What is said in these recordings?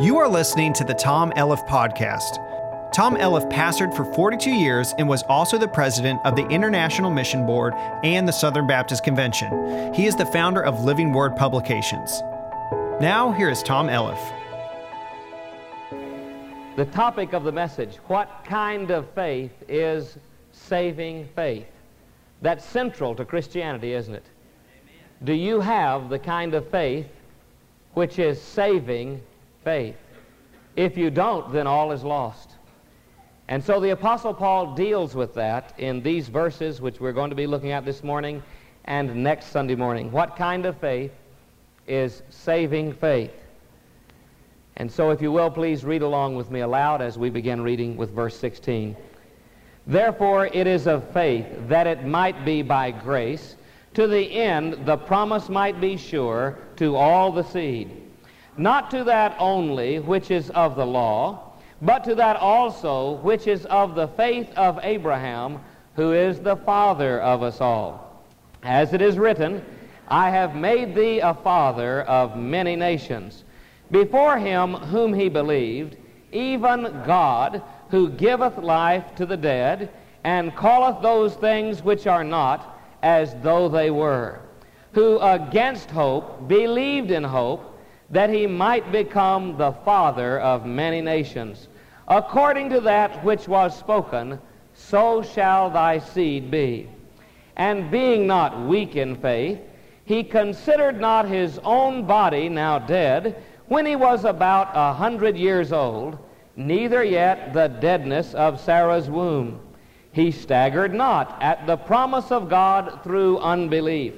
You are listening to the Tom Elliff Podcast. Tom Elliff pastored for 42 years and was also the president of the International Mission Board and the Southern Baptist Convention. He is the founder of Living Word Publications. Now, here is Tom Elliff. The topic of the message what kind of faith is saving faith? That's central to Christianity, isn't it? Do you have the kind of faith which is saving faith. If you don't, then all is lost. And so the Apostle Paul deals with that in these verses, which we're going to be looking at this morning and next Sunday morning. What kind of faith is saving faith? And so, if you will, please read along with me aloud as we begin reading with verse 16. Therefore, it is of faith that it might be by grace, to the end the promise might be sure to all the seed not to that only which is of the law, but to that also which is of the faith of Abraham, who is the father of us all. As it is written, I have made thee a father of many nations, before him whom he believed, even God, who giveth life to the dead, and calleth those things which are not as though they were, who against hope believed in hope, that he might become the father of many nations. According to that which was spoken, so shall thy seed be. And being not weak in faith, he considered not his own body now dead, when he was about a hundred years old, neither yet the deadness of Sarah's womb. He staggered not at the promise of God through unbelief,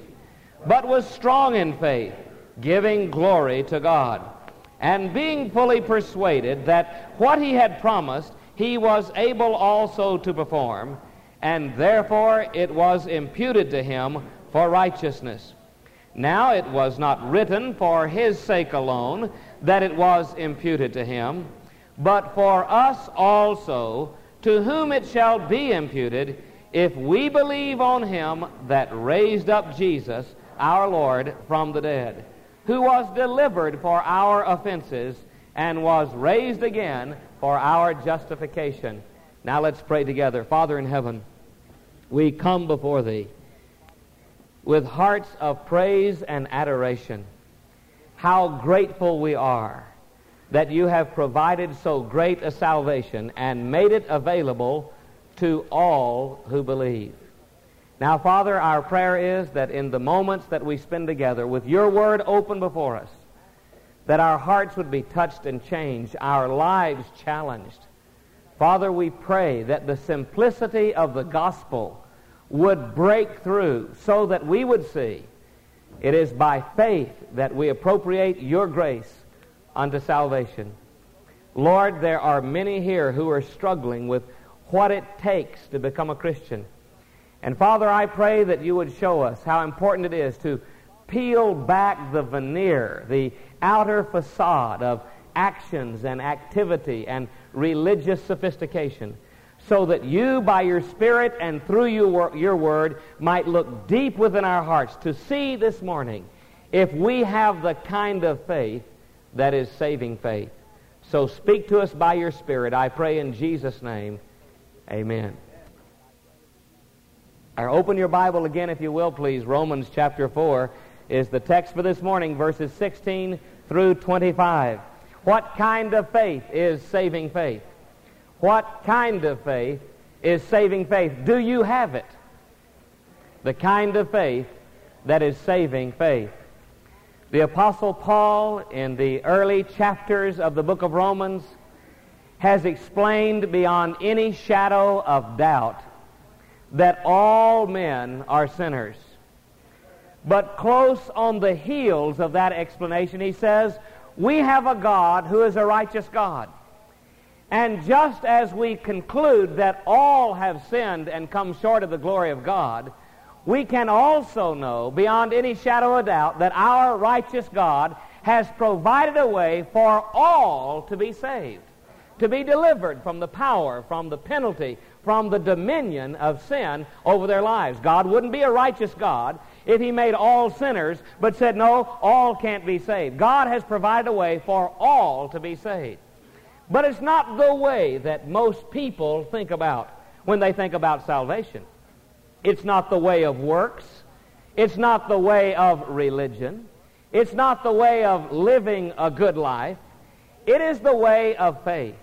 but was strong in faith giving glory to God, and being fully persuaded that what he had promised he was able also to perform, and therefore it was imputed to him for righteousness. Now it was not written for his sake alone that it was imputed to him, but for us also, to whom it shall be imputed, if we believe on him that raised up Jesus, our Lord, from the dead who was delivered for our offenses and was raised again for our justification. Now let's pray together. Father in heaven, we come before thee with hearts of praise and adoration. How grateful we are that you have provided so great a salvation and made it available to all who believe. Now, Father, our prayer is that in the moments that we spend together with your word open before us, that our hearts would be touched and changed, our lives challenged. Father, we pray that the simplicity of the gospel would break through so that we would see it is by faith that we appropriate your grace unto salvation. Lord, there are many here who are struggling with what it takes to become a Christian. And Father, I pray that you would show us how important it is to peel back the veneer, the outer facade of actions and activity and religious sophistication, so that you, by your Spirit and through your, your word, might look deep within our hearts to see this morning if we have the kind of faith that is saving faith. So speak to us by your Spirit, I pray in Jesus' name. Amen. Or open your Bible again, if you will, please. Romans chapter 4 is the text for this morning, verses 16 through 25. What kind of faith is saving faith? What kind of faith is saving faith? Do you have it? The kind of faith that is saving faith. The Apostle Paul, in the early chapters of the book of Romans, has explained beyond any shadow of doubt that all men are sinners. But close on the heels of that explanation, he says, We have a God who is a righteous God. And just as we conclude that all have sinned and come short of the glory of God, we can also know, beyond any shadow of doubt, that our righteous God has provided a way for all to be saved, to be delivered from the power, from the penalty, from the dominion of sin over their lives. God wouldn't be a righteous God if he made all sinners, but said, no, all can't be saved. God has provided a way for all to be saved. But it's not the way that most people think about when they think about salvation. It's not the way of works. It's not the way of religion. It's not the way of living a good life. It is the way of faith.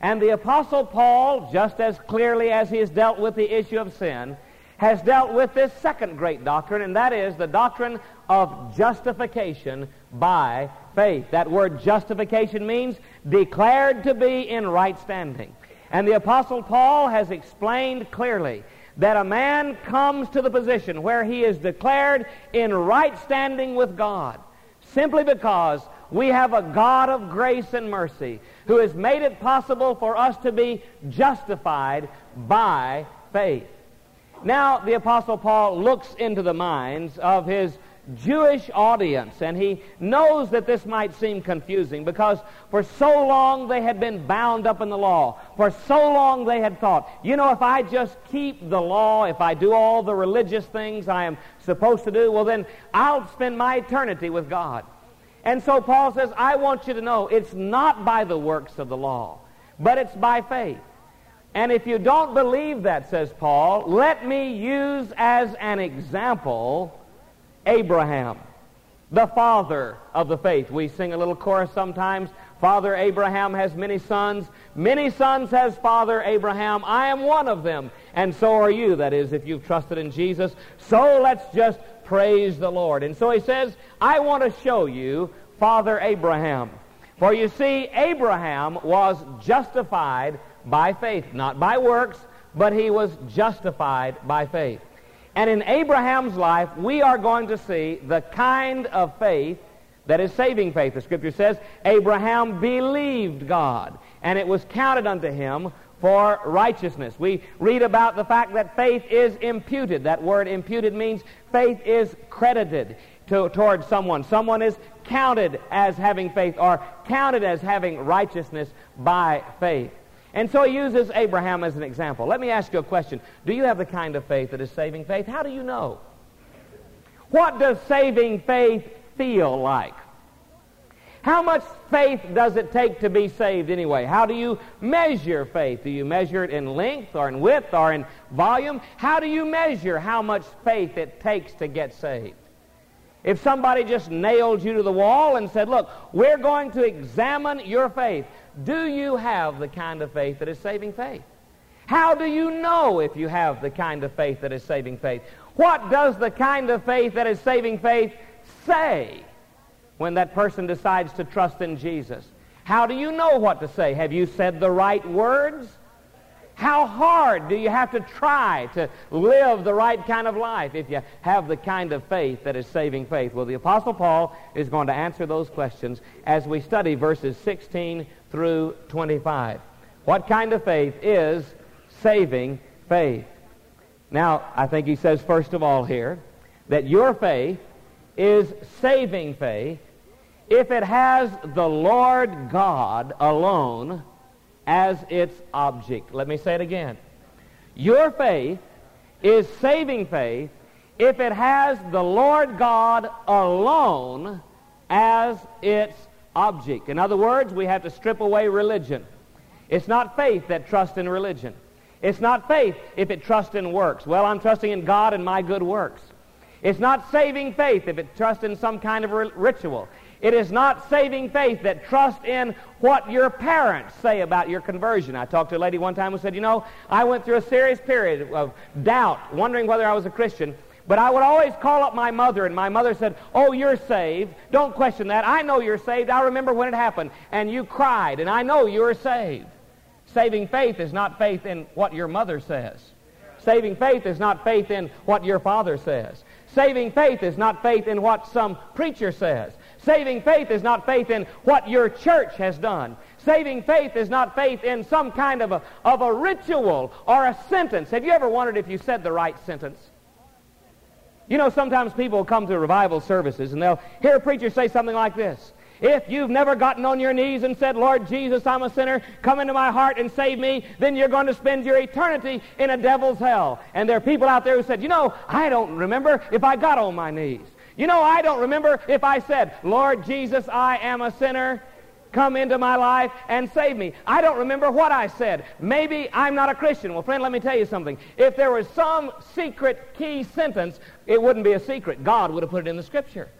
And the Apostle Paul, just as clearly as he has dealt with the issue of sin, has dealt with this second great doctrine, and that is the doctrine of justification by faith. That word justification means declared to be in right standing. And the Apostle Paul has explained clearly that a man comes to the position where he is declared in right standing with God simply because we have a God of grace and mercy who has made it possible for us to be justified by faith. Now, the Apostle Paul looks into the minds of his Jewish audience, and he knows that this might seem confusing because for so long they had been bound up in the law. For so long they had thought, you know, if I just keep the law, if I do all the religious things I am supposed to do, well, then I'll spend my eternity with God. And so Paul says, I want you to know it's not by the works of the law, but it's by faith. And if you don't believe that, says Paul, let me use as an example Abraham, the father of the faith. We sing a little chorus sometimes. Father Abraham has many sons. Many sons has Father Abraham. I am one of them. And so are you, that is, if you've trusted in Jesus. So let's just praise the Lord. And so he says, I want to show you Father Abraham. For you see, Abraham was justified by faith, not by works, but he was justified by faith. And in Abraham's life, we are going to see the kind of faith that is saving faith. The scripture says, Abraham believed God, and it was counted unto him for righteousness. We read about the fact that faith is imputed. That word imputed means faith is credited to, towards someone. Someone is counted as having faith or counted as having righteousness by faith. And so he uses Abraham as an example. Let me ask you a question. Do you have the kind of faith that is saving faith? How do you know? What does saving faith feel like? How much faith does it take to be saved anyway? How do you measure faith? Do you measure it in length or in width or in volume? How do you measure how much faith it takes to get saved? If somebody just nailed you to the wall and said, look, we're going to examine your faith, do you have the kind of faith that is saving faith? How do you know if you have the kind of faith that is saving faith? What does the kind of faith that is saving faith say when that person decides to trust in Jesus? How do you know what to say? Have you said the right words? How hard do you have to try to live the right kind of life if you have the kind of faith that is saving faith? Well, the Apostle Paul is going to answer those questions as we study verses 16 through 25. What kind of faith is saving faith? Now, I think he says, first of all, here, that your faith is saving faith if it has the Lord God alone as its object. Let me say it again. Your faith is saving faith if it has the Lord God alone as its object. In other words, we have to strip away religion. It's not faith that trusts in religion. It's not faith if it trusts in works. Well, I'm trusting in God and my good works. It's not saving faith if it trusts in some kind of ritual. It is not saving faith that trusts in what your parents say about your conversion. I talked to a lady one time who said, you know, I went through a serious period of doubt, wondering whether I was a Christian. But I would always call up my mother, and my mother said, Oh, you're saved. Don't question that. I know you're saved. I remember when it happened. And you cried, and I know you're saved. Saving faith is not faith in what your mother says. Saving faith is not faith in what your father says. Saving faith is not faith in what some preacher says. Saving faith is not faith in what your church has done. Saving faith is not faith in some kind of a, of a ritual or a sentence. Have you ever wondered if you said the right sentence? You know, sometimes people come to revival services and they'll hear a preacher say something like this. If you've never gotten on your knees and said, Lord Jesus, I'm a sinner, come into my heart and save me, then you're going to spend your eternity in a devil's hell. And there are people out there who said, you know, I don't remember if I got on my knees. You know, I don't remember if I said, Lord Jesus, I am a sinner. Come into my life and save me. I don't remember what I said. Maybe I'm not a Christian. Well, friend, let me tell you something. If there was some secret key sentence, it wouldn't be a secret. God would have put it in the Scripture.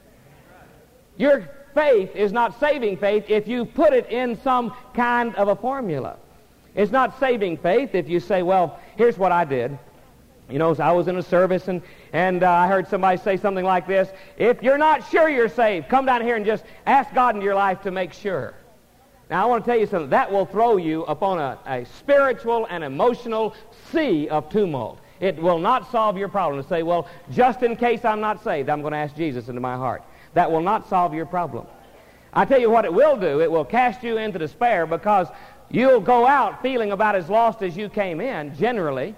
Your faith is not saving faith if you put it in some kind of a formula. It's not saving faith if you say, well, here's what I did. You know, I was in a service and, and uh, I heard somebody say something like this. If you're not sure you're saved, come down here and just ask God into your life to make sure. Now, I want to tell you something. That will throw you upon a, a spiritual and emotional sea of tumult. It will not solve your problem to say, well, just in case I'm not saved, I'm going to ask Jesus into my heart. That will not solve your problem. I tell you what it will do. It will cast you into despair because you'll go out feeling about as lost as you came in, generally.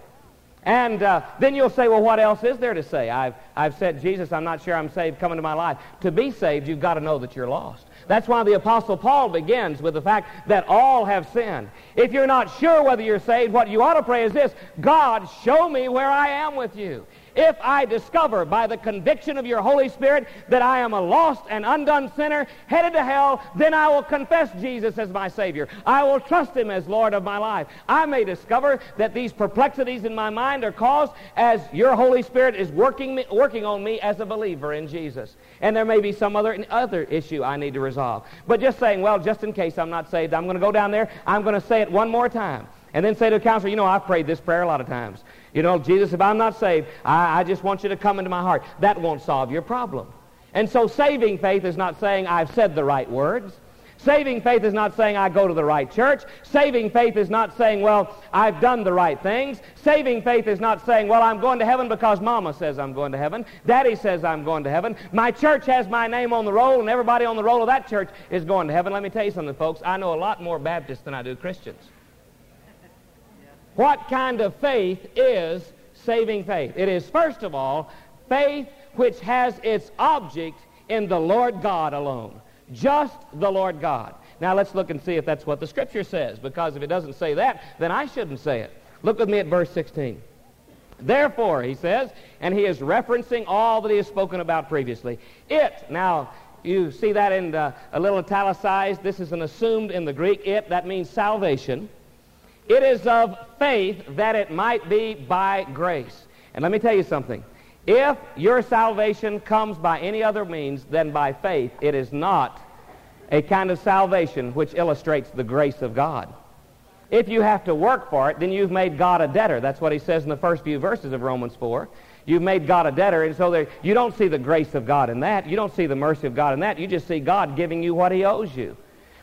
And uh, then you'll say, well, what else is there to say? I've, I've said, Jesus, I'm not sure I'm saved. Come into my life. To be saved, you've got to know that you're lost. That's why the Apostle Paul begins with the fact that all have sinned. If you're not sure whether you're saved, what you ought to pray is this God, show me where I am with you. If I discover by the conviction of your Holy Spirit that I am a lost and undone sinner headed to hell, then I will confess Jesus as my Savior. I will trust Him as Lord of my life. I may discover that these perplexities in my mind are caused as your Holy Spirit is working, me, working on me as a believer in Jesus. And there may be some other, other issue I need to resolve. But just saying, well, just in case I'm not saved, I'm going to go down there, I'm going to say it one more time. And then say to the counselor, you know, I've prayed this prayer a lot of times. You know, Jesus, if I'm not saved, I, I just want you to come into my heart. That won't solve your problem. And so saving faith is not saying I've said the right words. Saving faith is not saying I go to the right church. Saving faith is not saying, well, I've done the right things. Saving faith is not saying, well, I'm going to heaven because mama says I'm going to heaven. Daddy says I'm going to heaven. My church has my name on the roll and everybody on the roll of that church is going to heaven. Let me tell you something, folks. I know a lot more Baptists than I do Christians. What kind of faith is saving faith? It is, first of all, faith which has its object in the Lord God alone. Just the Lord God. Now let's look and see if that's what the Scripture says, because if it doesn't say that, then I shouldn't say it. Look with me at verse 16. Therefore, he says, and he is referencing all that he has spoken about previously. It, now, you see that in the, a little italicized. This is an assumed in the Greek. It, that means salvation. It is of faith that it might be by grace. And let me tell you something. If your salvation comes by any other means than by faith, it is not a kind of salvation which illustrates the grace of God. If you have to work for it, then you've made God a debtor. That's what he says in the first few verses of Romans 4. You've made God a debtor, and so there, you don't see the grace of God in that. You don't see the mercy of God in that. You just see God giving you what he owes you.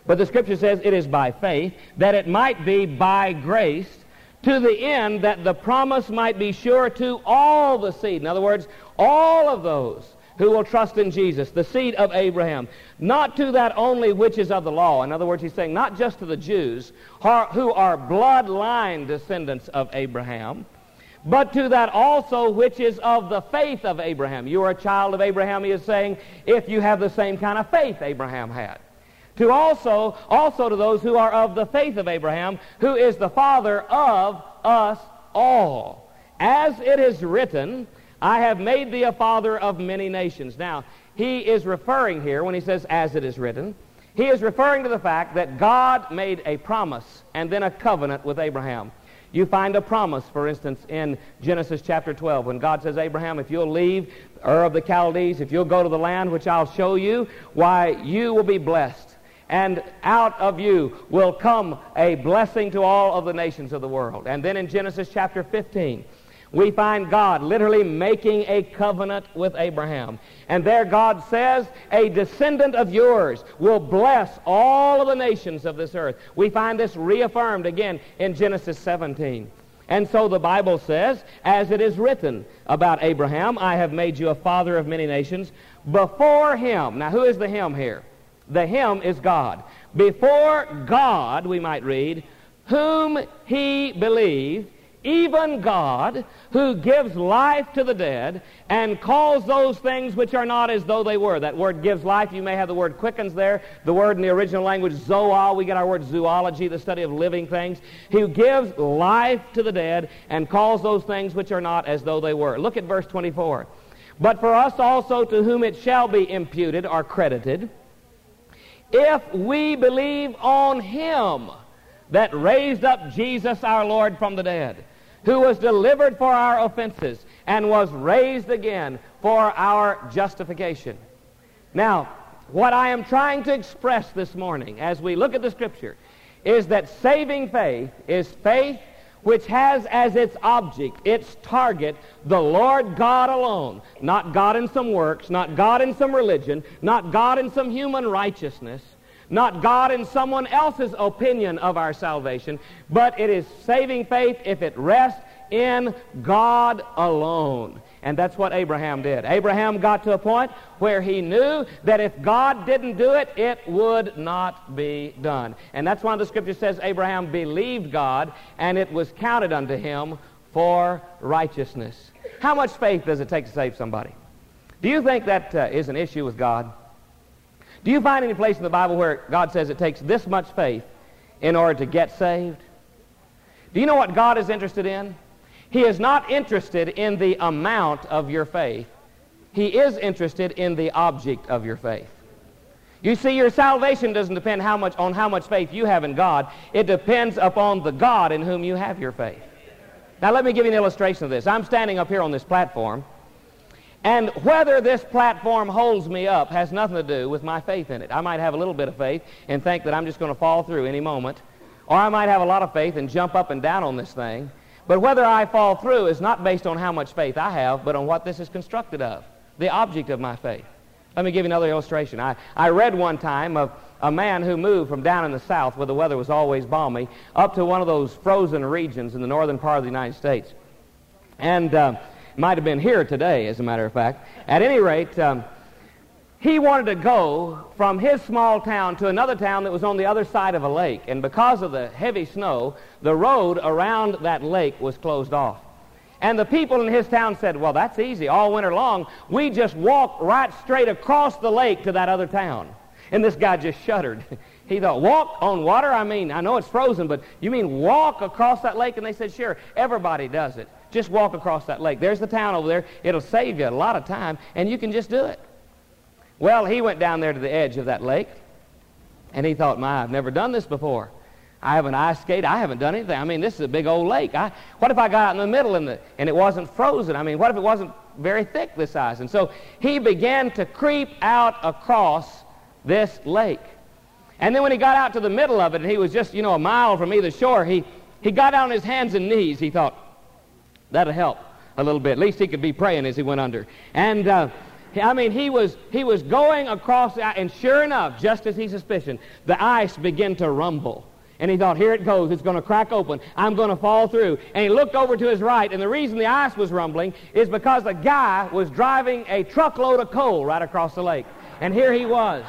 But the scripture says it is by faith, that it might be by grace, to the end that the promise might be sure to all the seed. In other words, all of those who will trust in Jesus, the seed of Abraham. Not to that only which is of the law. In other words, he's saying not just to the Jews who are bloodline descendants of Abraham, but to that also which is of the faith of Abraham. You are a child of Abraham, he is saying, if you have the same kind of faith Abraham had to also, also to those who are of the faith of Abraham, who is the father of us all. As it is written, I have made thee a father of many nations. Now, he is referring here, when he says, as it is written, he is referring to the fact that God made a promise and then a covenant with Abraham. You find a promise, for instance, in Genesis chapter 12, when God says, Abraham, if you'll leave Ur of the Chaldees, if you'll go to the land which I'll show you, why, you will be blessed and out of you will come a blessing to all of the nations of the world. And then in Genesis chapter 15, we find God literally making a covenant with Abraham. And there God says, a descendant of yours will bless all of the nations of this earth. We find this reaffirmed again in Genesis 17. And so the Bible says, as it is written about Abraham, I have made you a father of many nations before him. Now, who is the him here? The him is God. Before God, we might read, whom he believed, even God, who gives life to the dead and calls those things which are not as though they were. That word gives life. You may have the word quickens there. The word in the original language, zoa. We get our word zoology, the study of living things. Who gives life to the dead and calls those things which are not as though they were. Look at verse 24. But for us also to whom it shall be imputed or credited, if we believe on him that raised up Jesus our Lord from the dead who was delivered for our offenses and was raised again for our justification. Now, what I am trying to express this morning as we look at the Scripture is that saving faith is faith which has as its object, its target, the Lord God alone. Not God in some works, not God in some religion, not God in some human righteousness, not God in someone else's opinion of our salvation, but it is saving faith if it rests in God alone. And that's what Abraham did. Abraham got to a point where he knew that if God didn't do it, it would not be done. And that's why the scripture says Abraham believed God and it was counted unto him for righteousness. How much faith does it take to save somebody? Do you think that uh, is an issue with God? Do you find any place in the Bible where God says it takes this much faith in order to get saved? Do you know what God is interested in? He is not interested in the amount of your faith. He is interested in the object of your faith. You see, your salvation doesn't depend how much, on how much faith you have in God. It depends upon the God in whom you have your faith. Now, let me give you an illustration of this. I'm standing up here on this platform. And whether this platform holds me up has nothing to do with my faith in it. I might have a little bit of faith and think that I'm just going to fall through any moment. Or I might have a lot of faith and jump up and down on this thing. But whether I fall through is not based on how much faith I have, but on what this is constructed of, the object of my faith. Let me give you another illustration. I, I read one time of a man who moved from down in the south where the weather was always balmy up to one of those frozen regions in the northern part of the United States. And uh, might have been here today, as a matter of fact. At any rate, um, he wanted to go from his small town to another town that was on the other side of a lake. And because of the heavy snow, the road around that lake was closed off. And the people in his town said, well, that's easy. All winter long, we just walk right straight across the lake to that other town. And this guy just shuddered. he thought, walk on water? I mean, I know it's frozen, but you mean walk across that lake? And they said, sure, everybody does it. Just walk across that lake. There's the town over there. It'll save you a lot of time, and you can just do it. Well, he went down there to the edge of that lake, and he thought, my, I've never done this before. I haven't ice skated. I haven't done anything. I mean, this is a big old lake. I, what if I got out in the middle and, the, and it wasn't frozen? I mean, what if it wasn't very thick this size? And so he began to creep out across this lake. And then when he got out to the middle of it, and he was just, you know, a mile from either shore, he, he got on his hands and knees. He thought, that'll help a little bit. At least he could be praying as he went under. And uh, I mean, he was, he was going across, and sure enough, just as he suspicioned, the ice began to rumble. And he thought, here it goes. It's going to crack open. I'm going to fall through. And he looked over to his right, and the reason the ice was rumbling is because a guy was driving a truckload of coal right across the lake. And here he was.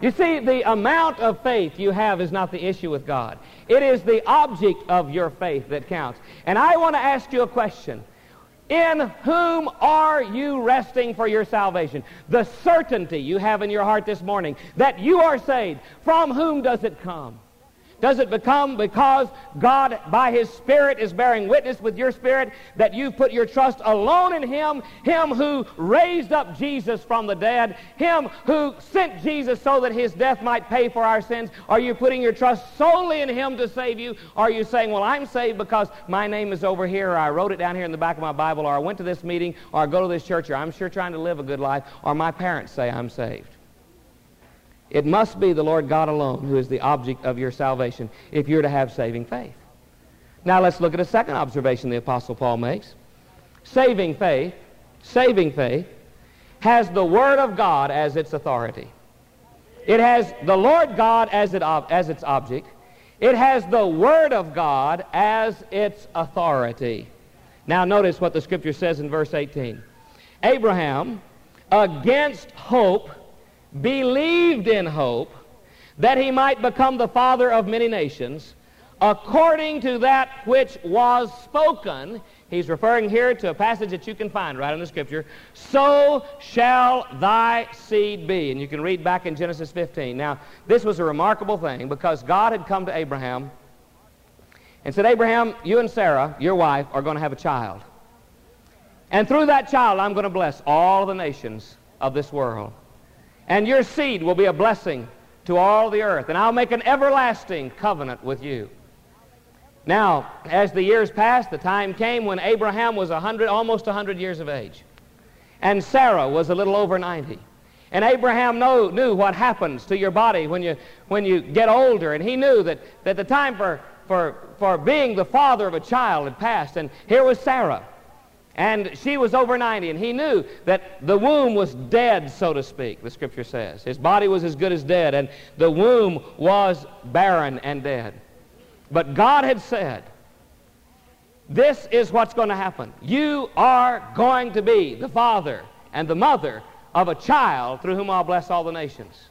You see, the amount of faith you have is not the issue with God. It is the object of your faith that counts. And I want to ask you a question. In whom are you resting for your salvation? The certainty you have in your heart this morning that you are saved, from whom does it come? Does it become because God, by His Spirit, is bearing witness with your spirit that you've put your trust alone in Him, Him who raised up Jesus from the dead, Him who sent Jesus so that His death might pay for our sins? Are you putting your trust solely in Him to save you? Are you saying, well, I'm saved because my name is over here, or I wrote it down here in the back of my Bible, or I went to this meeting, or I go to this church, or I'm sure trying to live a good life, or my parents say I'm saved? It must be the Lord God alone who is the object of your salvation if you're to have saving faith. Now let's look at a second observation the Apostle Paul makes. Saving faith, saving faith, has the Word of God as its authority. It has the Lord God as, it, as its object. It has the Word of God as its authority. Now notice what the Scripture says in verse 18. Abraham, against hope, believed in hope that he might become the father of many nations, according to that which was spoken. He's referring here to a passage that you can find right in the scripture. So shall thy seed be. And you can read back in Genesis 15. Now, this was a remarkable thing because God had come to Abraham and said, Abraham, you and Sarah, your wife, are going to have a child. And through that child, I'm going to bless all the nations of this world. And your seed will be a blessing to all the earth. And I'll make an everlasting covenant with you. Now, as the years passed, the time came when Abraham was 100, almost 100 years of age. And Sarah was a little over 90. And Abraham know, knew what happens to your body when you, when you get older. And he knew that, that the time for, for, for being the father of a child had passed. And here was Sarah. And she was over 90, and he knew that the womb was dead, so to speak, the scripture says. His body was as good as dead, and the womb was barren and dead. But God had said, this is what's going to happen. You are going to be the father and the mother of a child through whom I'll bless all the nations.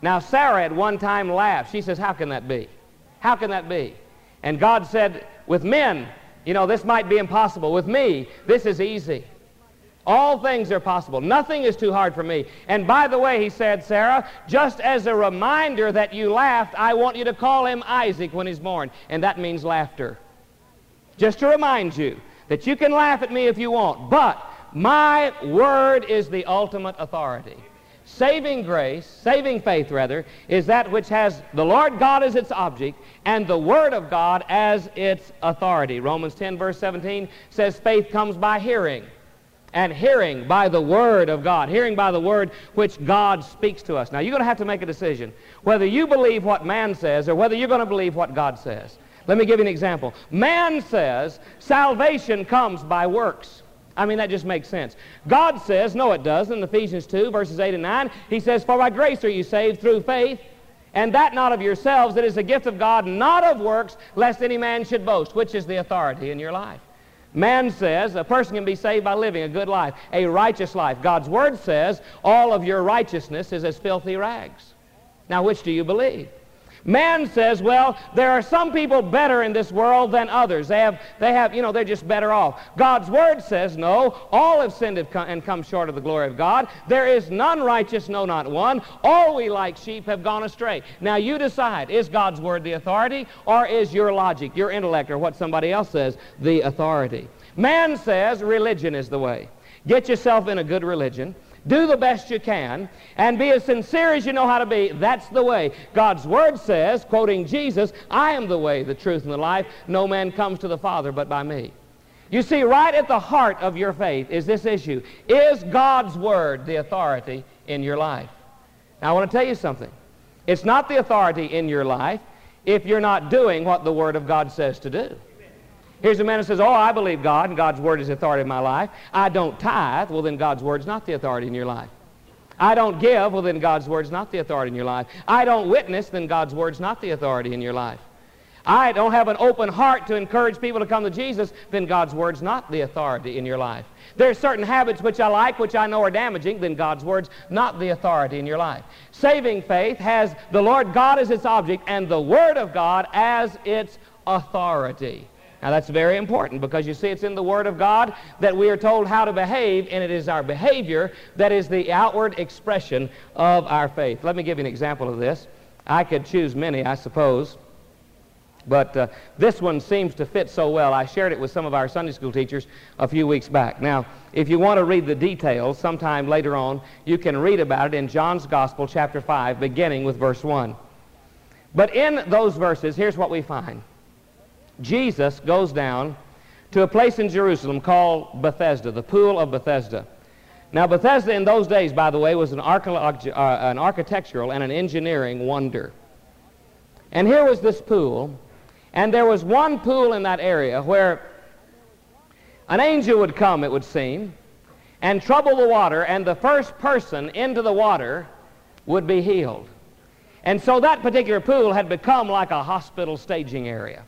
Now, Sarah at one time laughed. She says, How can that be? How can that be? And God said, With men, you know, this might be impossible. With me, this is easy. All things are possible. Nothing is too hard for me. And by the way, he said, Sarah, just as a reminder that you laughed, I want you to call him Isaac when he's born. And that means laughter. Just to remind you that you can laugh at me if you want, but my word is the ultimate authority. Saving grace, saving faith rather, is that which has the Lord God as its object and the Word of God as its authority. Romans 10 verse 17 says faith comes by hearing and hearing by the Word of God, hearing by the Word which God speaks to us. Now you're going to have to make a decision whether you believe what man says or whether you're going to believe what God says. Let me give you an example. Man says salvation comes by works. I mean, that just makes sense. God says, no, it doesn't. In Ephesians 2, verses 8 and 9, he says, For by grace are you saved through faith, and that not of yourselves. It is a gift of God, not of works, lest any man should boast, which is the authority in your life. Man says a person can be saved by living a good life, a righteous life. God's Word says all of your righteousness is as filthy rags. Now, which do you believe? Man says, well, there are some people better in this world than others. They have, they have, you know, they're just better off. God's word says, no, all have sinned and come short of the glory of God. There is none righteous, no, not one. All we like sheep have gone astray. Now you decide, is God's word the authority or is your logic, your intellect, or what somebody else says the authority? Man says religion is the way. Get yourself in a good religion. Do the best you can and be as sincere as you know how to be. That's the way. God's Word says, quoting Jesus, I am the way, the truth, and the life. No man comes to the Father but by me. You see, right at the heart of your faith is this issue. Is God's Word the authority in your life? Now, I want to tell you something. It's not the authority in your life if you're not doing what the Word of God says to do. Here's a man who says, Oh, I believe God and God's Word is the authority in my life. I don't tithe. Well, then God's Word is not the authority in your life. I don't give. Well, then God's Word is not the authority in your life. I don't witness. Then God's Word is not the authority in your life. I don't have an open heart to encourage people to come to Jesus. Then God's Word's not the authority in your life. There are certain habits which I like, which I know are damaging. Then God's Word's not the authority in your life. Saving faith has the Lord God as its object and the Word of God as its authority. Now that's very important because you see it's in the Word of God that we are told how to behave, and it is our behavior that is the outward expression of our faith. Let me give you an example of this. I could choose many, I suppose, but uh, this one seems to fit so well. I shared it with some of our Sunday school teachers a few weeks back. Now, if you want to read the details sometime later on, you can read about it in John's Gospel, chapter 5, beginning with verse 1. But in those verses, here's what we find. Jesus goes down to a place in Jerusalem called Bethesda, the Pool of Bethesda. Now, Bethesda in those days, by the way, was an, uh, an architectural and an engineering wonder. And here was this pool, and there was one pool in that area where an angel would come, it would seem, and trouble the water, and the first person into the water would be healed. And so that particular pool had become like a hospital staging area.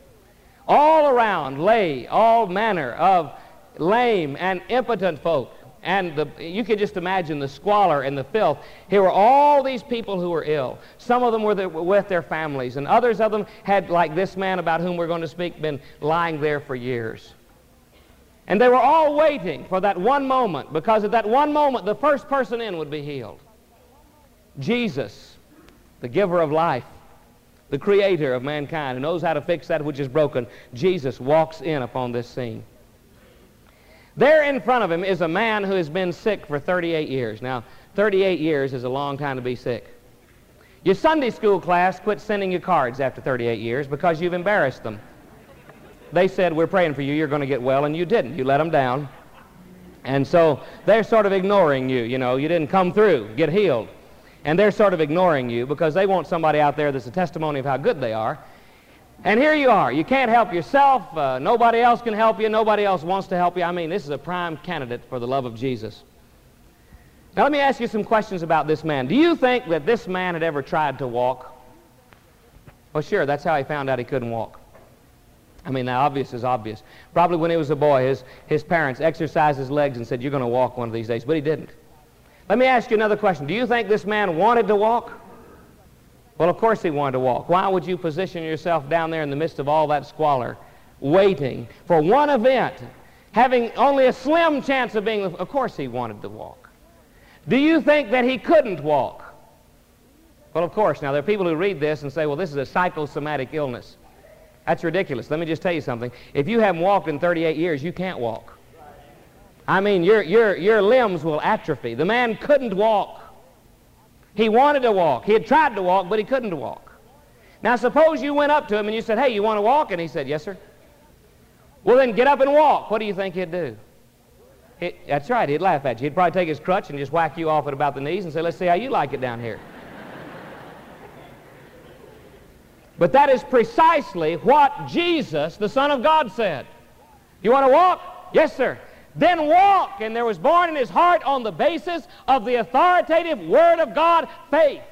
All around lay all manner of lame and impotent folk, and the, you can just imagine the squalor and the filth. Here were all these people who were ill. Some of them were with their families, and others of them had, like this man about whom we're going to speak, been lying there for years. And they were all waiting for that one moment, because at that one moment, the first person in would be healed. Jesus, the giver of life, the creator of mankind, who knows how to fix that which is broken, Jesus walks in upon this scene. There in front of him is a man who has been sick for 38 years. Now, 38 years is a long time to be sick. Your Sunday school class quit sending you cards after 38 years because you've embarrassed them. They said, We're praying for you, you're going to get well, and you didn't. You let them down. And so they're sort of ignoring you. You know, you didn't come through, get healed. And they're sort of ignoring you because they want somebody out there that's a testimony of how good they are. And here you are. You can't help yourself. Uh, nobody else can help you. Nobody else wants to help you. I mean, this is a prime candidate for the love of Jesus. Now, let me ask you some questions about this man. Do you think that this man had ever tried to walk? Well, sure, that's how he found out he couldn't walk. I mean, the obvious is obvious. Probably when he was a boy, his, his parents exercised his legs and said, You're going to walk one of these days. But he didn't. Let me ask you another question. Do you think this man wanted to walk? Well, of course he wanted to walk. Why would you position yourself down there in the midst of all that squalor, waiting for one event, having only a slim chance of being... Of course he wanted to walk. Do you think that he couldn't walk? Well, of course. Now, there are people who read this and say, well, this is a psychosomatic illness. That's ridiculous. Let me just tell you something. If you haven't walked in 38 years, you can't walk. I mean, your, your, your limbs will atrophy. The man couldn't walk. He wanted to walk. He had tried to walk, but he couldn't walk. Now, suppose you went up to him and you said, Hey, you want to walk? And he said, Yes, sir. Well, then get up and walk. What do you think he'd do? He, that's right. He'd laugh at you. He'd probably take his crutch and just whack you off at about the knees and say, Let's see how you like it down here. but that is precisely what Jesus, the Son of God, said. You want to walk? Yes, sir then walk. And there was born in his heart on the basis of the authoritative Word of God faith.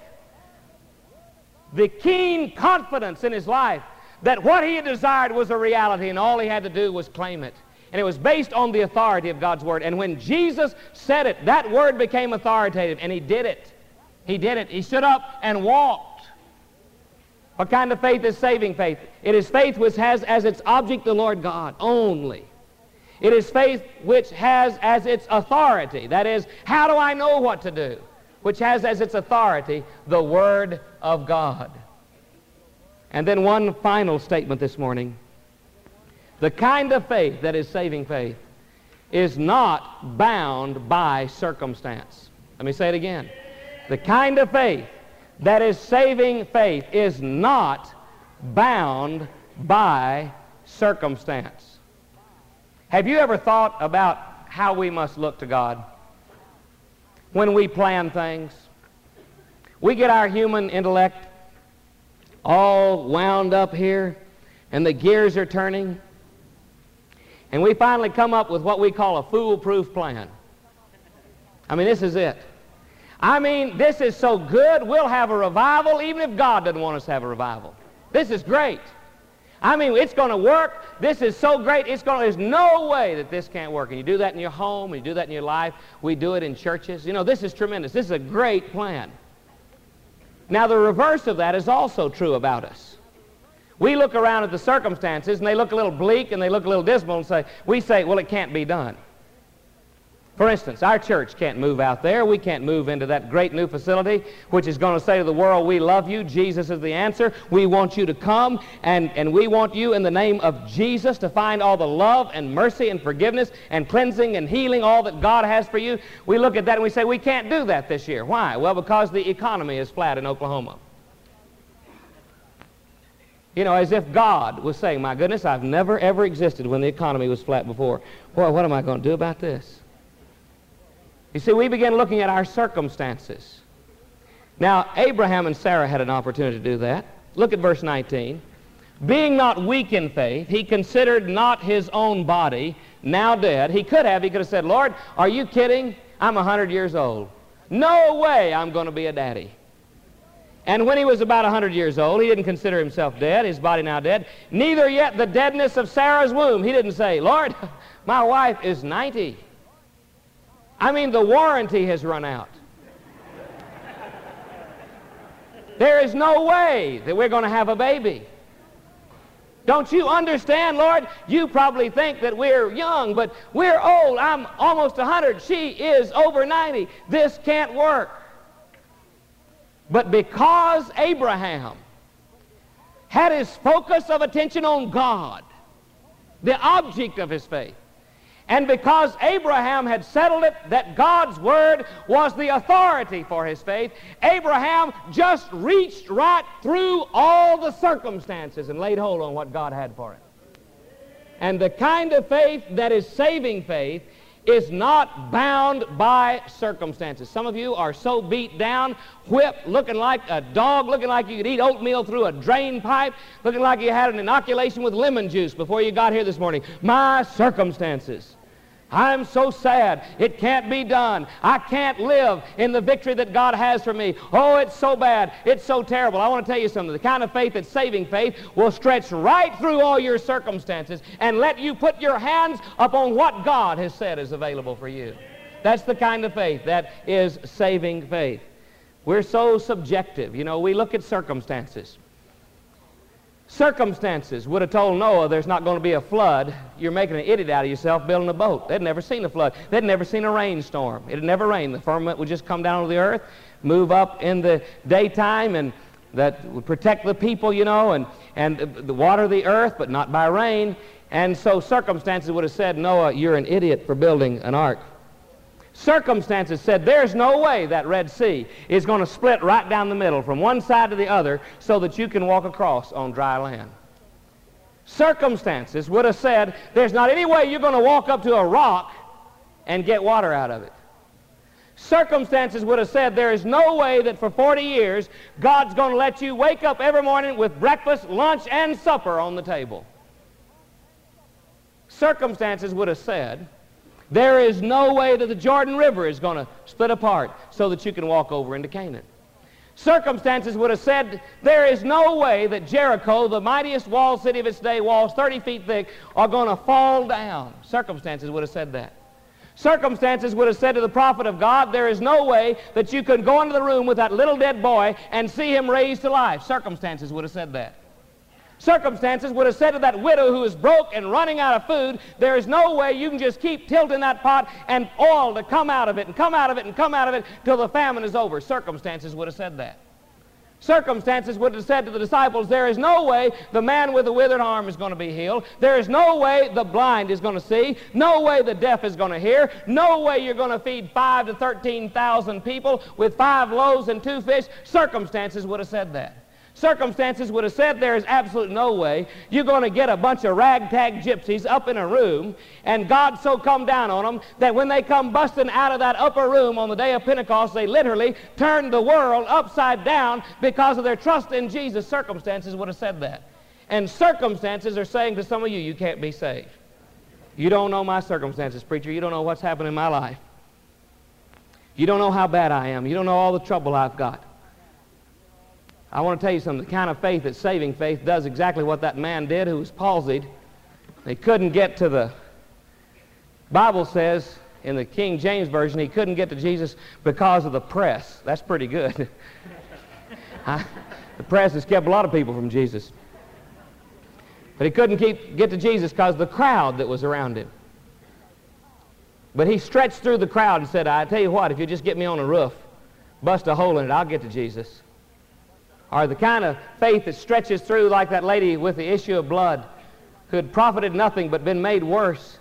The keen confidence in his life that what he had desired was a reality and all he had to do was claim it. And it was based on the authority of God's Word. And when Jesus said it, that Word became authoritative and he did it. He did it. He stood up and walked. What kind of faith is saving faith? It is faith which has as its object the Lord God only. It is faith which has as its authority, that is, how do I know what to do? Which has as its authority the Word of God. And then one final statement this morning. The kind of faith that is saving faith is not bound by circumstance. Let me say it again. The kind of faith that is saving faith is not bound by circumstance. Have you ever thought about how we must look to God when we plan things? We get our human intellect all wound up here, and the gears are turning, and we finally come up with what we call a foolproof plan. I mean, this is it. I mean, this is so good, we'll have a revival even if God doesn't want us to have a revival. This is great. I mean, it's going to work. This is so great. It's going. There's no way that this can't work. And you do that in your home. And You do that in your life. We do it in churches. You know, this is tremendous. This is a great plan. Now, the reverse of that is also true about us. We look around at the circumstances, and they look a little bleak, and they look a little dismal, and say, we say, well, it can't be done. For instance, our church can't move out there. We can't move into that great new facility which is going to say to the world, we love you. Jesus is the answer. We want you to come, and, and we want you in the name of Jesus to find all the love and mercy and forgiveness and cleansing and healing, all that God has for you. We look at that and we say, we can't do that this year. Why? Well, because the economy is flat in Oklahoma. You know, as if God was saying, my goodness, I've never, ever existed when the economy was flat before. Well, what am I going to do about this? You see, we begin looking at our circumstances. Now, Abraham and Sarah had an opportunity to do that. Look at verse 19. Being not weak in faith, he considered not his own body now dead. He could have. He could have said, Lord, are you kidding? I'm a 100 years old. No way I'm going to be a daddy. And when he was about a 100 years old, he didn't consider himself dead, his body now dead. Neither yet the deadness of Sarah's womb. He didn't say, Lord, my wife is 90. I mean, the warranty has run out. There is no way that we're going to have a baby. Don't you understand, Lord? You probably think that we're young, but we're old. I'm almost 100. She is over 90. This can't work. But because Abraham had his focus of attention on God, the object of his faith, and because Abraham had settled it that God's word was the authority for his faith, Abraham just reached right through all the circumstances and laid hold on what God had for him. And the kind of faith that is saving faith is not bound by circumstances. Some of you are so beat down, whipped, looking like a dog, looking like you could eat oatmeal through a drain pipe, looking like you had an inoculation with lemon juice before you got here this morning. My circumstances. I'm so sad. It can't be done. I can't live in the victory that God has for me. Oh, it's so bad. It's so terrible. I want to tell you something. The kind of faith that's saving faith will stretch right through all your circumstances and let you put your hands upon what God has said is available for you. That's the kind of faith that is saving faith. We're so subjective. You know, we look at circumstances. Circumstances would have told Noah there's not going to be a flood. You're making an idiot out of yourself building a boat. They'd never seen a flood. They'd never seen a rainstorm. It had never rained. The firmament would just come down to the earth, move up in the daytime, and that would protect the people, you know, and, and the water the earth, but not by rain. And so circumstances would have said, Noah, you're an idiot for building an ark. Circumstances said there's no way that Red Sea is going to split right down the middle from one side to the other so that you can walk across on dry land. Circumstances would have said there's not any way you're going to walk up to a rock and get water out of it. Circumstances would have said there is no way that for 40 years God's going to let you wake up every morning with breakfast, lunch, and supper on the table. Circumstances would have said there is no way that the Jordan River is going to split apart so that you can walk over into Canaan. Circumstances would have said there is no way that Jericho, the mightiest walled city of its day, walls 30 feet thick, are going to fall down. Circumstances would have said that. Circumstances would have said to the prophet of God, there is no way that you can go into the room with that little dead boy and see him raised to life. Circumstances would have said that circumstances would have said to that widow who is broke and running out of food, there is no way you can just keep tilting that pot and oil to come out of it and come out of it and come out of it till the famine is over. Circumstances would have said that. Circumstances would have said to the disciples, there is no way the man with the withered arm is going to be healed. There is no way the blind is going to see. No way the deaf is going to hear. No way you're going to feed five to 13,000 people with five loaves and two fish. Circumstances would have said that circumstances would have said there is absolutely no way you're going to get a bunch of ragtag gypsies up in a room and God so come down on them that when they come busting out of that upper room on the day of Pentecost, they literally turned the world upside down because of their trust in Jesus. Circumstances would have said that. And circumstances are saying to some of you, you can't be saved. You don't know my circumstances, preacher. You don't know what's happened in my life. You don't know how bad I am. You don't know all the trouble I've got. I want to tell you something. The kind of faith that's saving faith does exactly what that man did who was palsied. He couldn't get to the Bible says in the King James Version he couldn't get to Jesus because of the press. That's pretty good. the press has kept a lot of people from Jesus. But he couldn't keep, get to Jesus because of the crowd that was around him. But he stretched through the crowd and said, I tell you what, if you just get me on a roof, bust a hole in it, I'll get to Jesus or the kind of faith that stretches through like that lady with the issue of blood who had profited nothing but been made worse.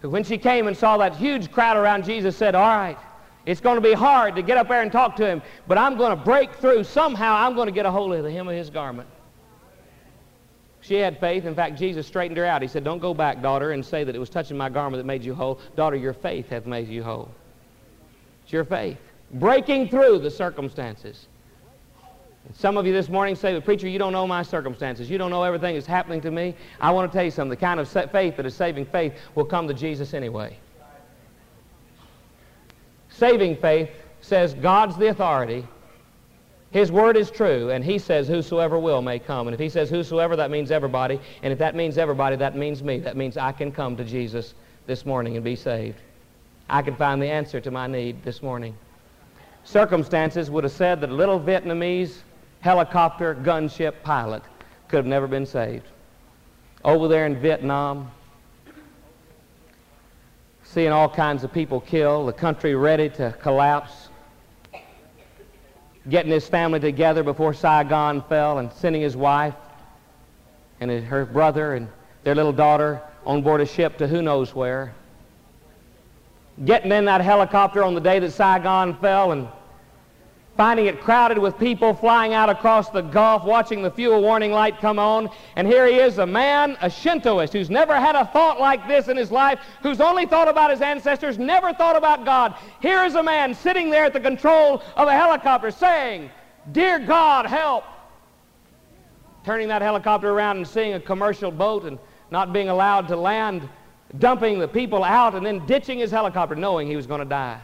Who, when she came and saw that huge crowd around Jesus, said, All right, it's going to be hard to get up there and talk to him, but I'm going to break through. Somehow I'm going to get a hold of the hem of his garment. She had faith. In fact, Jesus straightened her out. He said, Don't go back, daughter, and say that it was touching my garment that made you whole. Daughter, your faith hath made you whole. It's your faith. Breaking through the circumstances. Some of you this morning say, preacher, you don't know my circumstances. You don't know everything that's happening to me. I want to tell you something. The kind of faith that is saving faith will come to Jesus anyway. Saving faith says God's the authority. His word is true, and he says whosoever will may come. And if he says whosoever, that means everybody. And if that means everybody, that means me. That means I can come to Jesus this morning and be saved. I can find the answer to my need this morning. Circumstances would have said that a little Vietnamese helicopter gunship pilot could have never been saved. Over there in Vietnam, seeing all kinds of people killed, the country ready to collapse, getting his family together before Saigon fell, and sending his wife and her brother and their little daughter on board a ship to who knows where. Getting in that helicopter on the day that Saigon fell and finding it crowded with people flying out across the Gulf, watching the fuel warning light come on. And here he is, a man, a Shintoist, who's never had a thought like this in his life, who's only thought about his ancestors, never thought about God. Here is a man sitting there at the control of a helicopter saying, Dear God, help. Turning that helicopter around and seeing a commercial boat and not being allowed to land, dumping the people out, and then ditching his helicopter, knowing he was going to die.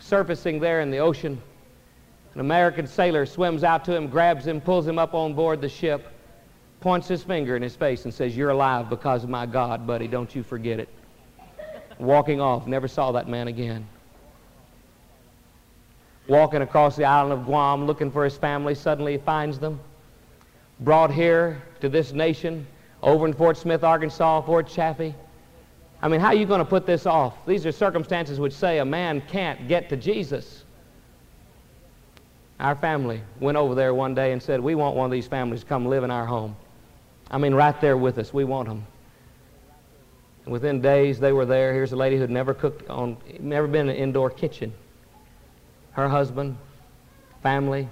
Surfacing there in the ocean. An American sailor swims out to him, grabs him, pulls him up on board the ship, points his finger in his face and says, You're alive because of my God, buddy. Don't you forget it. Walking off, never saw that man again. Walking across the island of Guam looking for his family, suddenly he finds them. Brought here to this nation, over in Fort Smith, Arkansas, Fort Chaffee. I mean, how are you going to put this off? These are circumstances which say a man can't get to Jesus. Our family went over there one day and said, We want one of these families to come live in our home. I mean, right there with us. We want them. Within days, they were there. Here's a lady who'd never cooked on, never been in an indoor kitchen. Her husband, family,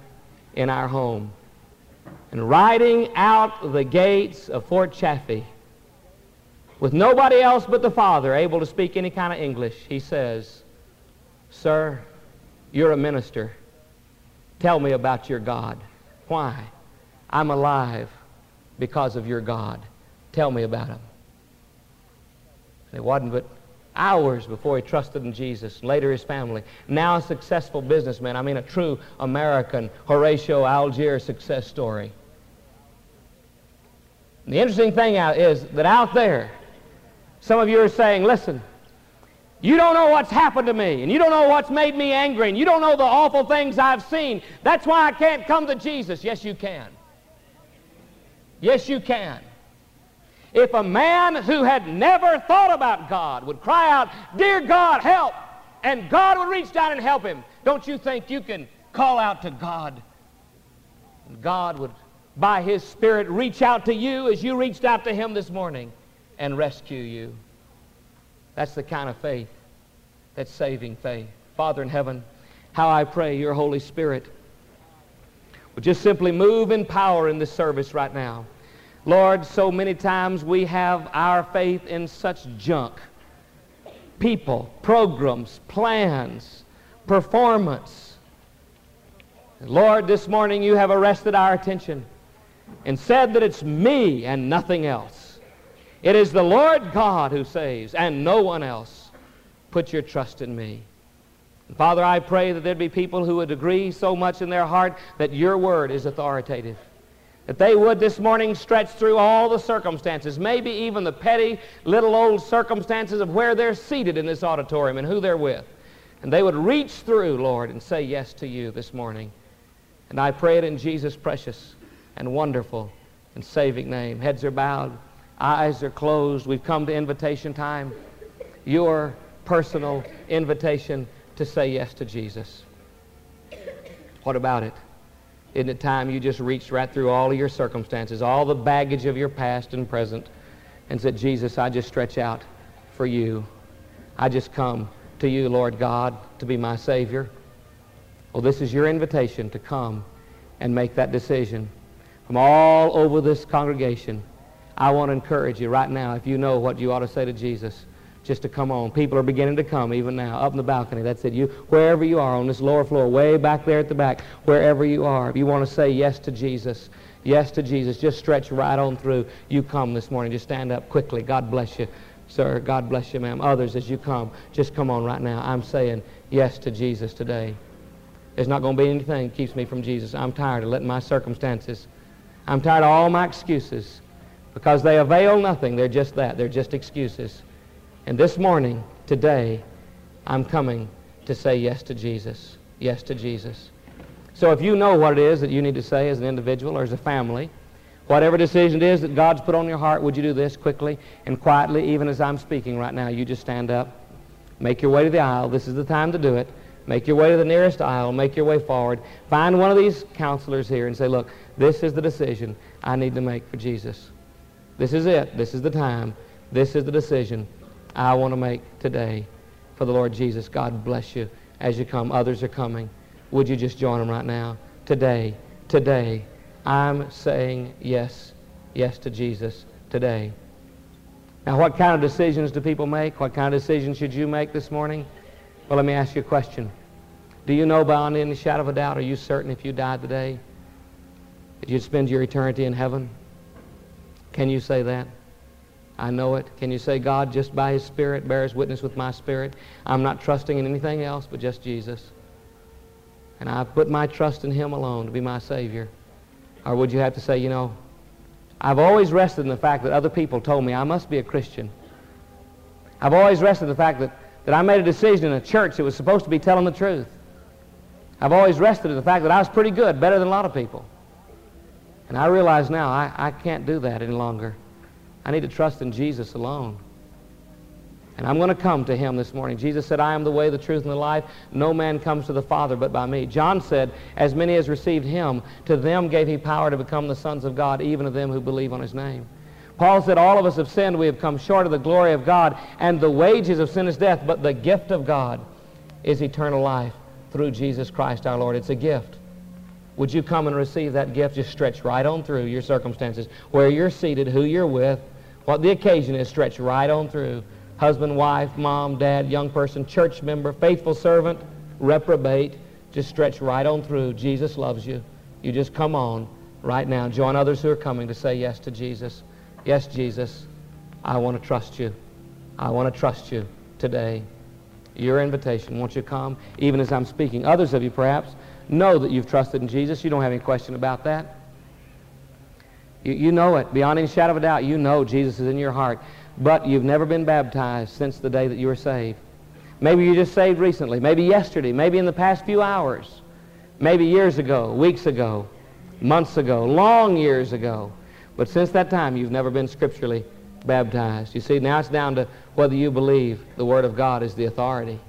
in our home. And riding out the gates of Fort Chaffee, with nobody else but the Father able to speak any kind of English, he says, Sir, you're a minister. Tell me about your God. Why? I'm alive because of your God. Tell me about him. And it wasn't but hours before he trusted in Jesus. Later, his family. Now, a successful businessman. I mean, a true American Horatio Alger success story. And the interesting thing out is that out there, some of you are saying, listen, you don't know what's happened to me, and you don't know what's made me angry, and you don't know the awful things I've seen. That's why I can't come to Jesus. Yes, you can. Yes, you can. If a man who had never thought about God would cry out, Dear God, help, and God would reach down and help him, don't you think you can call out to God? And God would, by His Spirit, reach out to you as you reached out to Him this morning and rescue you. That's the kind of faith that's saving faith. Father in heaven, how I pray your Holy Spirit would just simply move in power in this service right now. Lord, so many times we have our faith in such junk. People, programs, plans, performance. Lord, this morning you have arrested our attention and said that it's me and nothing else. It is the Lord God who saves and no one else. Put your trust in me. Father, I pray that there'd be people who would agree so much in their heart that your word is authoritative. That they would this morning stretch through all the circumstances, maybe even the petty little old circumstances of where they're seated in this auditorium and who they're with. And they would reach through, Lord, and say yes to you this morning. And I pray it in Jesus' precious and wonderful and saving name. Heads are bowed. Eyes are closed. We've come to invitation time. Your personal invitation to say yes to Jesus. What about it? Isn't it time you just reached right through all of your circumstances, all the baggage of your past and present, and said, Jesus, I just stretch out for you. I just come to you, Lord God, to be my Savior. Well, this is your invitation to come and make that decision. From all over this congregation, I want to encourage you right now, if you know what you ought to say to Jesus, just to come on. People are beginning to come even now, up in the balcony. That's it. You, wherever you are on this lower floor, way back there at the back, wherever you are, if you want to say yes to Jesus, yes to Jesus, just stretch right on through. You come this morning. Just stand up quickly. God bless you, sir. God bless you, ma'am. Others, as you come, just come on right now. I'm saying yes to Jesus today. There's not going to be anything that keeps me from Jesus. I'm tired of letting my circumstances, I'm tired of all my excuses because they avail nothing. They're just that. They're just excuses. And this morning, today, I'm coming to say yes to Jesus. Yes to Jesus. So if you know what it is that you need to say as an individual or as a family, whatever decision it is that God's put on your heart, would you do this quickly and quietly, even as I'm speaking right now? You just stand up, make your way to the aisle. This is the time to do it. Make your way to the nearest aisle. Make your way forward. Find one of these counselors here and say, look, this is the decision I need to make for Jesus. This is it. This is the time. This is the decision I want to make today for the Lord Jesus. God bless you as you come. Others are coming. Would you just join them right now? Today, today, I'm saying yes, yes to Jesus today. Now, what kind of decisions do people make? What kind of decisions should you make this morning? Well, let me ask you a question. Do you know beyond any shadow of a doubt, are you certain if you died today that you'd spend your eternity in heaven? Can you say that? I know it. Can you say, God, just by His Spirit bears witness with my spirit? I'm not trusting in anything else but just Jesus. And I've put my trust in Him alone to be my Savior. Or would you have to say, you know, I've always rested in the fact that other people told me I must be a Christian. I've always rested in the fact that, that I made a decision in a church that was supposed to be telling the truth. I've always rested in the fact that I was pretty good, better than a lot of people. And I realize now I, I can't do that any longer. I need to trust in Jesus alone. And I'm going to come to him this morning. Jesus said, I am the way, the truth, and the life. No man comes to the Father but by me. John said, As many as received him, to them gave he power to become the sons of God, even to them who believe on his name. Paul said, All of us have sinned. We have come short of the glory of God, and the wages of sin is death, but the gift of God is eternal life through Jesus Christ our Lord. It's a gift. Would you come and receive that gift? Just stretch right on through your circumstances. Where you're seated, who you're with, what the occasion is, stretch right on through. Husband, wife, mom, dad, young person, church member, faithful servant, reprobate. Just stretch right on through. Jesus loves you. You just come on right now. Join others who are coming to say yes to Jesus. Yes, Jesus, I want to trust you. I want to trust you today your invitation. Won't you come, even as I'm speaking? Others of you, perhaps, know that you've trusted in Jesus. You don't have any question about that. You, you know it. Beyond any shadow of a doubt, you know Jesus is in your heart. But you've never been baptized since the day that you were saved. Maybe you just saved recently. Maybe yesterday. Maybe in the past few hours. Maybe years ago, weeks ago, months ago, long years ago. But since that time, you've never been scripturally baptized. You see, now it's down to whether you believe the Word of God is the authority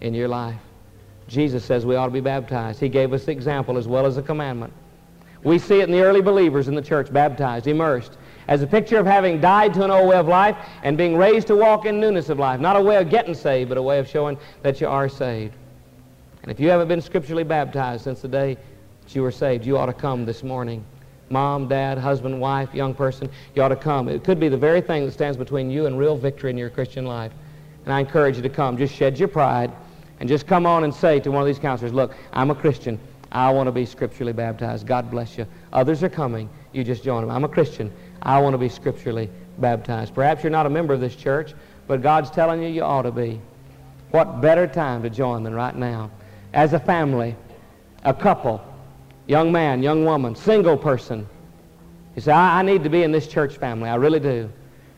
in your life. Jesus says we ought to be baptized. He gave us the example as well as a commandment. We see it in the early believers in the church, baptized, immersed, as a picture of having died to an old way of life and being raised to walk in newness of life. Not a way of getting saved, but a way of showing that you are saved. And if you haven't been scripturally baptized since the day that you were saved, you ought to come this morning mom, dad, husband, wife, young person, you ought to come. It could be the very thing that stands between you and real victory in your Christian life. And I encourage you to come. Just shed your pride and just come on and say to one of these counselors, look, I'm a Christian. I want to be scripturally baptized. God bless you. Others are coming. You just join them. I'm a Christian. I want to be scripturally baptized. Perhaps you're not a member of this church, but God's telling you you ought to be. What better time to join than right now? As a family, a couple, young man, young woman, single person. You say, I, I need to be in this church family. I really do.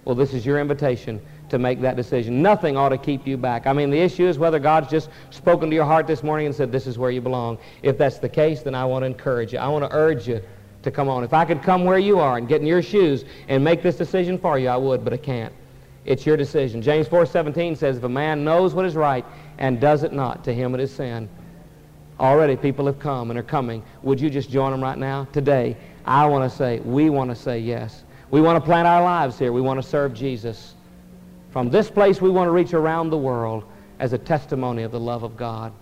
Well, this is your invitation to make that decision. Nothing ought to keep you back. I mean, the issue is whether God's just spoken to your heart this morning and said, this is where you belong. If that's the case, then I want to encourage you. I want to urge you to come on. If I could come where you are and get in your shoes and make this decision for you, I would, but I can't. It's your decision. James 4.17 says, if a man knows what is right and does it not, to him it is sin. Already people have come and are coming. Would you just join them right now? Today, I want to say, we want to say yes. We want to plant our lives here. We want to serve Jesus. From this place, we want to reach around the world as a testimony of the love of God.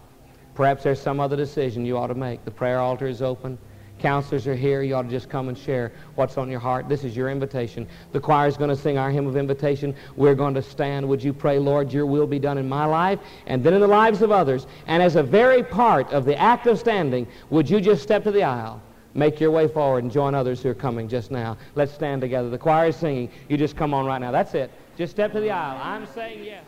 Perhaps there's some other decision you ought to make. The prayer altar is open. Counselors are here. You ought to just come and share what's on your heart. This is your invitation. The choir is going to sing our hymn of invitation. We're going to stand. Would you pray, Lord, your will be done in my life and then in the lives of others. And as a very part of the act of standing, would you just step to the aisle? Make your way forward and join others who are coming just now. Let's stand together. The choir is singing. You just come on right now. That's it. Just step to the aisle. I'm saying yes.